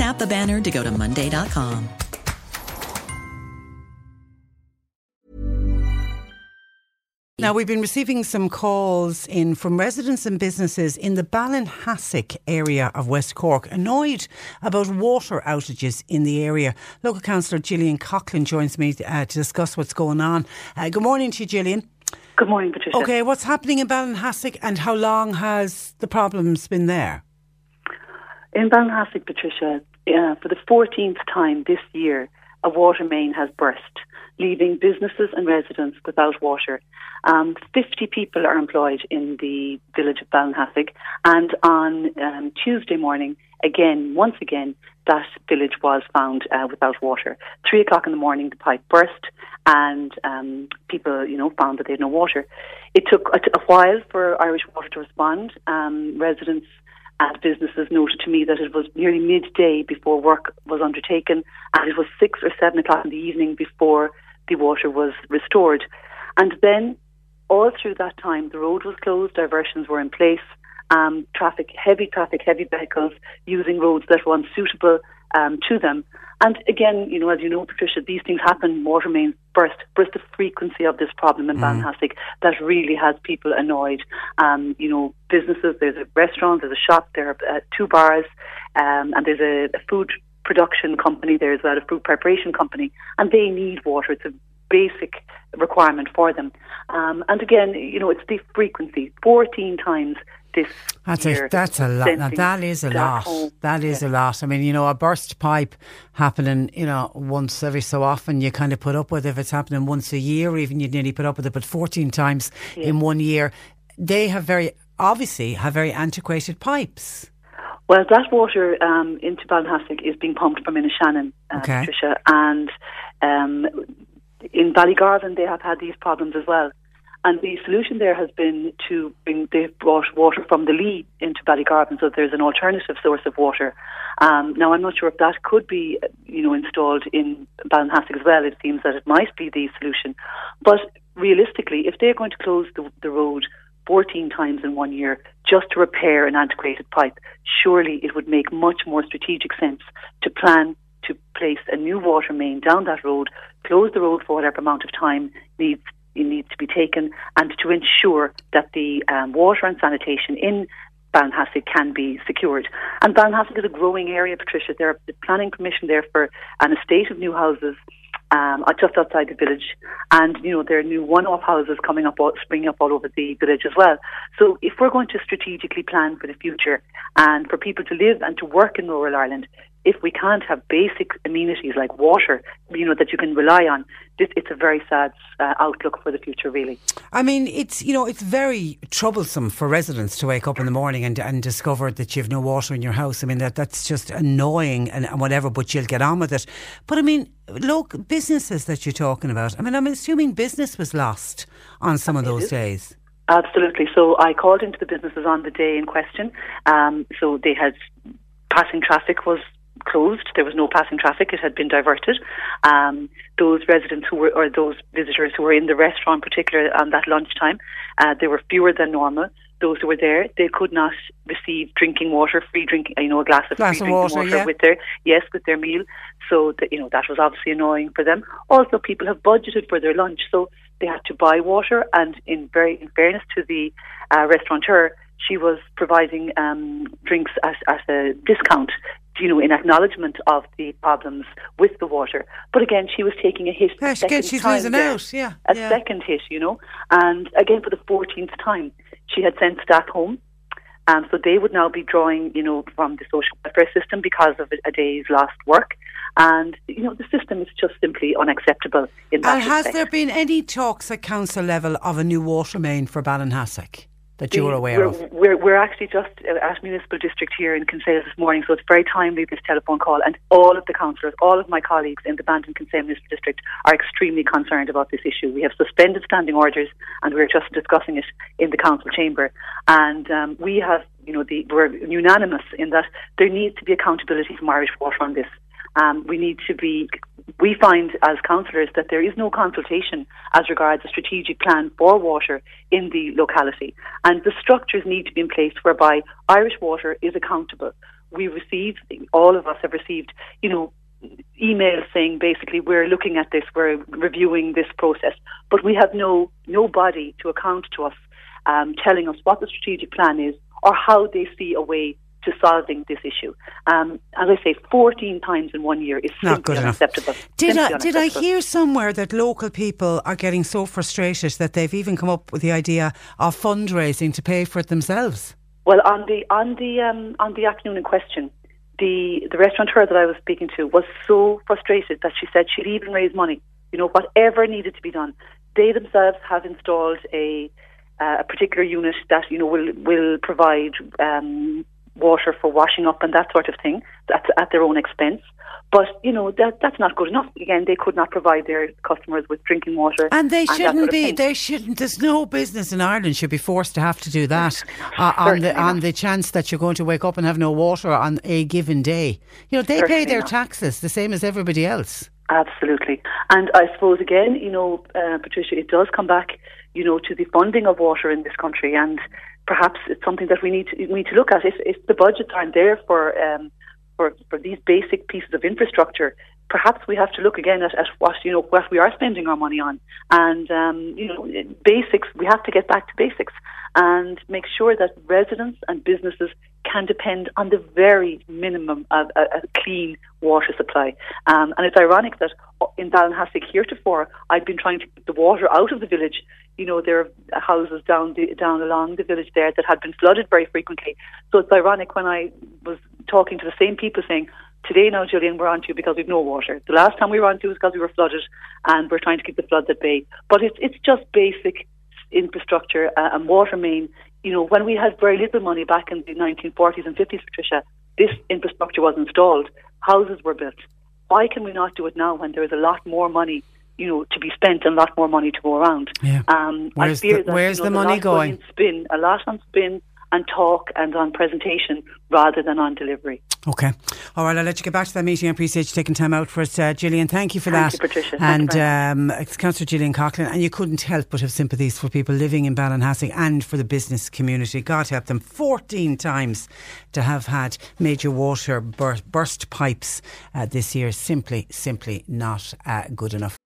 Tap the banner to go to Monday.com. Now, we've been receiving some calls in from residents and businesses in the Ballinhassig area of West Cork, annoyed about water outages in the area. Local Councillor Gillian Coughlan joins me uh, to discuss what's going on. Uh, good morning to you, Gillian. Good morning, Patricia. Okay, what's happening in Ballinhassig and how long has the problems been there? In Ballinhassig, Patricia, uh, for the 14th time this year, a water main has burst, leaving businesses and residents without water. Um, 50 people are employed in the village of Ballinhassig, and on um, Tuesday morning, again, once again, that village was found uh, without water. Three o'clock in the morning, the pipe burst, and um, people, you know, found that they had no water. It took a, a while for Irish Water to respond. Um, residents and businesses noted to me that it was nearly midday before work was undertaken, and it was six or seven o'clock in the evening before the water was restored. And then all through that time, the road was closed, diversions were in place, um, traffic, heavy traffic, heavy vehicles using roads that were unsuitable um, to them. And again, you know, as you know, Patricia, these things happen. Water mains burst, burst the frequency of this problem in mm. Ballinhassig that really has people annoyed. Um, you know, businesses, there's a restaurant, there's a shop, there are uh, two bars, um, and there's a, a food production company there as well, a food preparation company, and they need water. It's a basic requirement for them. Um, and again, you know, it's the frequency 14 times this that's year. A, that's a lot. Now that is a lot. Home. That is yeah. a lot. I mean, you know, a burst pipe happening, you know, once every so often, you kind of put up with. It. If it's happening once a year, even you nearly put up with it. But fourteen times yeah. in one year, they have very obviously have very antiquated pipes. Well, that water um, into Ballinhassig is being pumped from Innishannon, uh, okay. Patricia, and um, in Ballygarvan they have had these problems as well. And the solution there has been to bring, they've brought water from the Lee into Ballygarvan, so there's an alternative source of water. Um, now, I'm not sure if that could be, you know, installed in Ballinhassig as well. It seems that it might be the solution. But realistically, if they're going to close the, the road 14 times in one year just to repair an antiquated pipe, surely it would make much more strategic sense to plan to place a new water main down that road, close the road for whatever amount of time needs needs to be taken, and to ensure that the um, water and sanitation in Ballinhassig can be secured. And Ballinhassig is a growing area, Patricia. There the planning permission there for an estate of new houses um, just outside the village. And, you know, there are new one-off houses coming up, springing up all over the village as well. So if we're going to strategically plan for the future and for people to live and to work in rural Ireland, if we can't have basic amenities like water, you know, that you can rely on, this, it's a very sad uh, outlook for the future, really. I mean, it's, you know, it's very troublesome for residents to wake up in the morning and, and discover that you've no water in your house. I mean, that that's just annoying and, and whatever, but you'll get on with it. But I mean, look, businesses that you're talking about, I mean, I'm assuming business was lost on some of those days. Absolutely. So I called into the businesses on the day in question. Um, so they had passing traffic was closed. There was no passing traffic. It had been diverted. Um, those residents who were, or those visitors who were in the restaurant, particularly on that lunchtime, uh, there were fewer than normal. Those who were there, they could not receive drinking water, free drinking, you know, a glass of glass free of drinking water, water yeah. with their yes, with their meal. So that you know that was obviously annoying for them. Also, people have budgeted for their lunch, so they had to buy water. And in very in fairness to the uh, restaurateur, she was providing um, drinks at, at a discount you know, in acknowledgement of the problems with the water. But again, she was taking a hit. Yeah, second she's losing there, out. Yeah, a yeah. second hit, you know, and again for the fourteenth time, she had sent staff home. Um, so they would now be drawing, you know, from the social welfare system because of a, day's lost work. And, you know, the system is just simply unacceptable in that And has there been any talks at council level of a new water main for Ballinhassig that you're aware we're, of? We're, we're actually just at Municipal District here in Kinsale this morning, so it's very timely this telephone call. And all of the councillors, all of my colleagues in the Bandon Kinsale Municipal District are extremely concerned about this issue. We have suspended standing orders, and we're just discussing it in the council chamber. And um, we have, you know, the, we're unanimous in that there needs to be accountability from Irish Water on this. Um, we need to be, we find as councillors that there is no consultation as regards a strategic plan for water in the locality. And the structures need to be in place whereby Irish Water is accountable. We receive, all of us have received, you know, emails saying basically we're looking at this, we're reviewing this process, but we have no, no body to account to us um, telling us what the strategic plan is or how they see a way to solving this issue. Um, as I say, 14 times in one year is Not good enough. unacceptable. Did Simply I, did I hear somewhere that local people are getting so frustrated that they've even come up with the idea of fundraising to pay for it themselves? Well, on the on the um, on the afternoon in question, the the restaurateur that I was speaking to was so frustrated that she said she'd even raise money. You know, whatever needed to be done. They themselves have installed a uh, a particular unit that you know will will provide um, water for washing up and that sort of thing. That's at their own expense. But you know that that's not good enough. Again, they could not provide their customers with drinking water, And they shouldn't sort of be. thing. They shouldn't. There's no business in Ireland should be forced to have to do that uh, on the on the chance that you're going to wake up and have no water on a given day. You know, they pay their not. taxes the same as everybody else. Absolutely. And I suppose, again, you know, uh, Patricia, it does come back, you know, to the funding of water in this country. And perhaps it's something that we need to, we need to look at. If, if the budgets aren't there for, um, for, for these basic pieces of infrastructure, perhaps we have to look again at, at what, you know, what we are spending our money on. And, um, you know, basics, we have to get back to basics and make sure that residents and businesses can depend on the very minimum of a, a clean water supply. Um, and it's ironic that in Ballinhassig heretofore, I've been trying to get the water out of the village. You know, there are houses down the, down along the village there that had been flooded very frequently. So it's ironic when I was talking to the same people saying, Today now, Julian, we're on to you because we've no water. The last time we were on to was because we were flooded and we're trying to keep the floods at bay. But it's, it's just basic infrastructure uh, and water main. You know, when we had very little money back in the 1940s and 50s, Patricia, this infrastructure was installed. Houses were built. Why can we not do it now when there is a lot more money, you know, to be spent and a lot more money to go around? Yeah. Um, I Where's fear the- that, where's you know, the money going? Spin, a lot on spin and talk and on presentation rather than on delivery. Okay. All right, I'll let you get back to that meeting. I appreciate you taking time out for us, uh, Gillian. Thank you for Thank that. you, Patricia. And you very um, it's Councillor Gillian Coughlan, and you couldn't help but have sympathies for people living in Ballinhassig and for the business community. God help them. 14 times to have had major water bur- burst pipes uh, this year. Simply, simply not uh, good enough.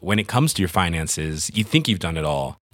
when it comes to your finances, you think you've done it all.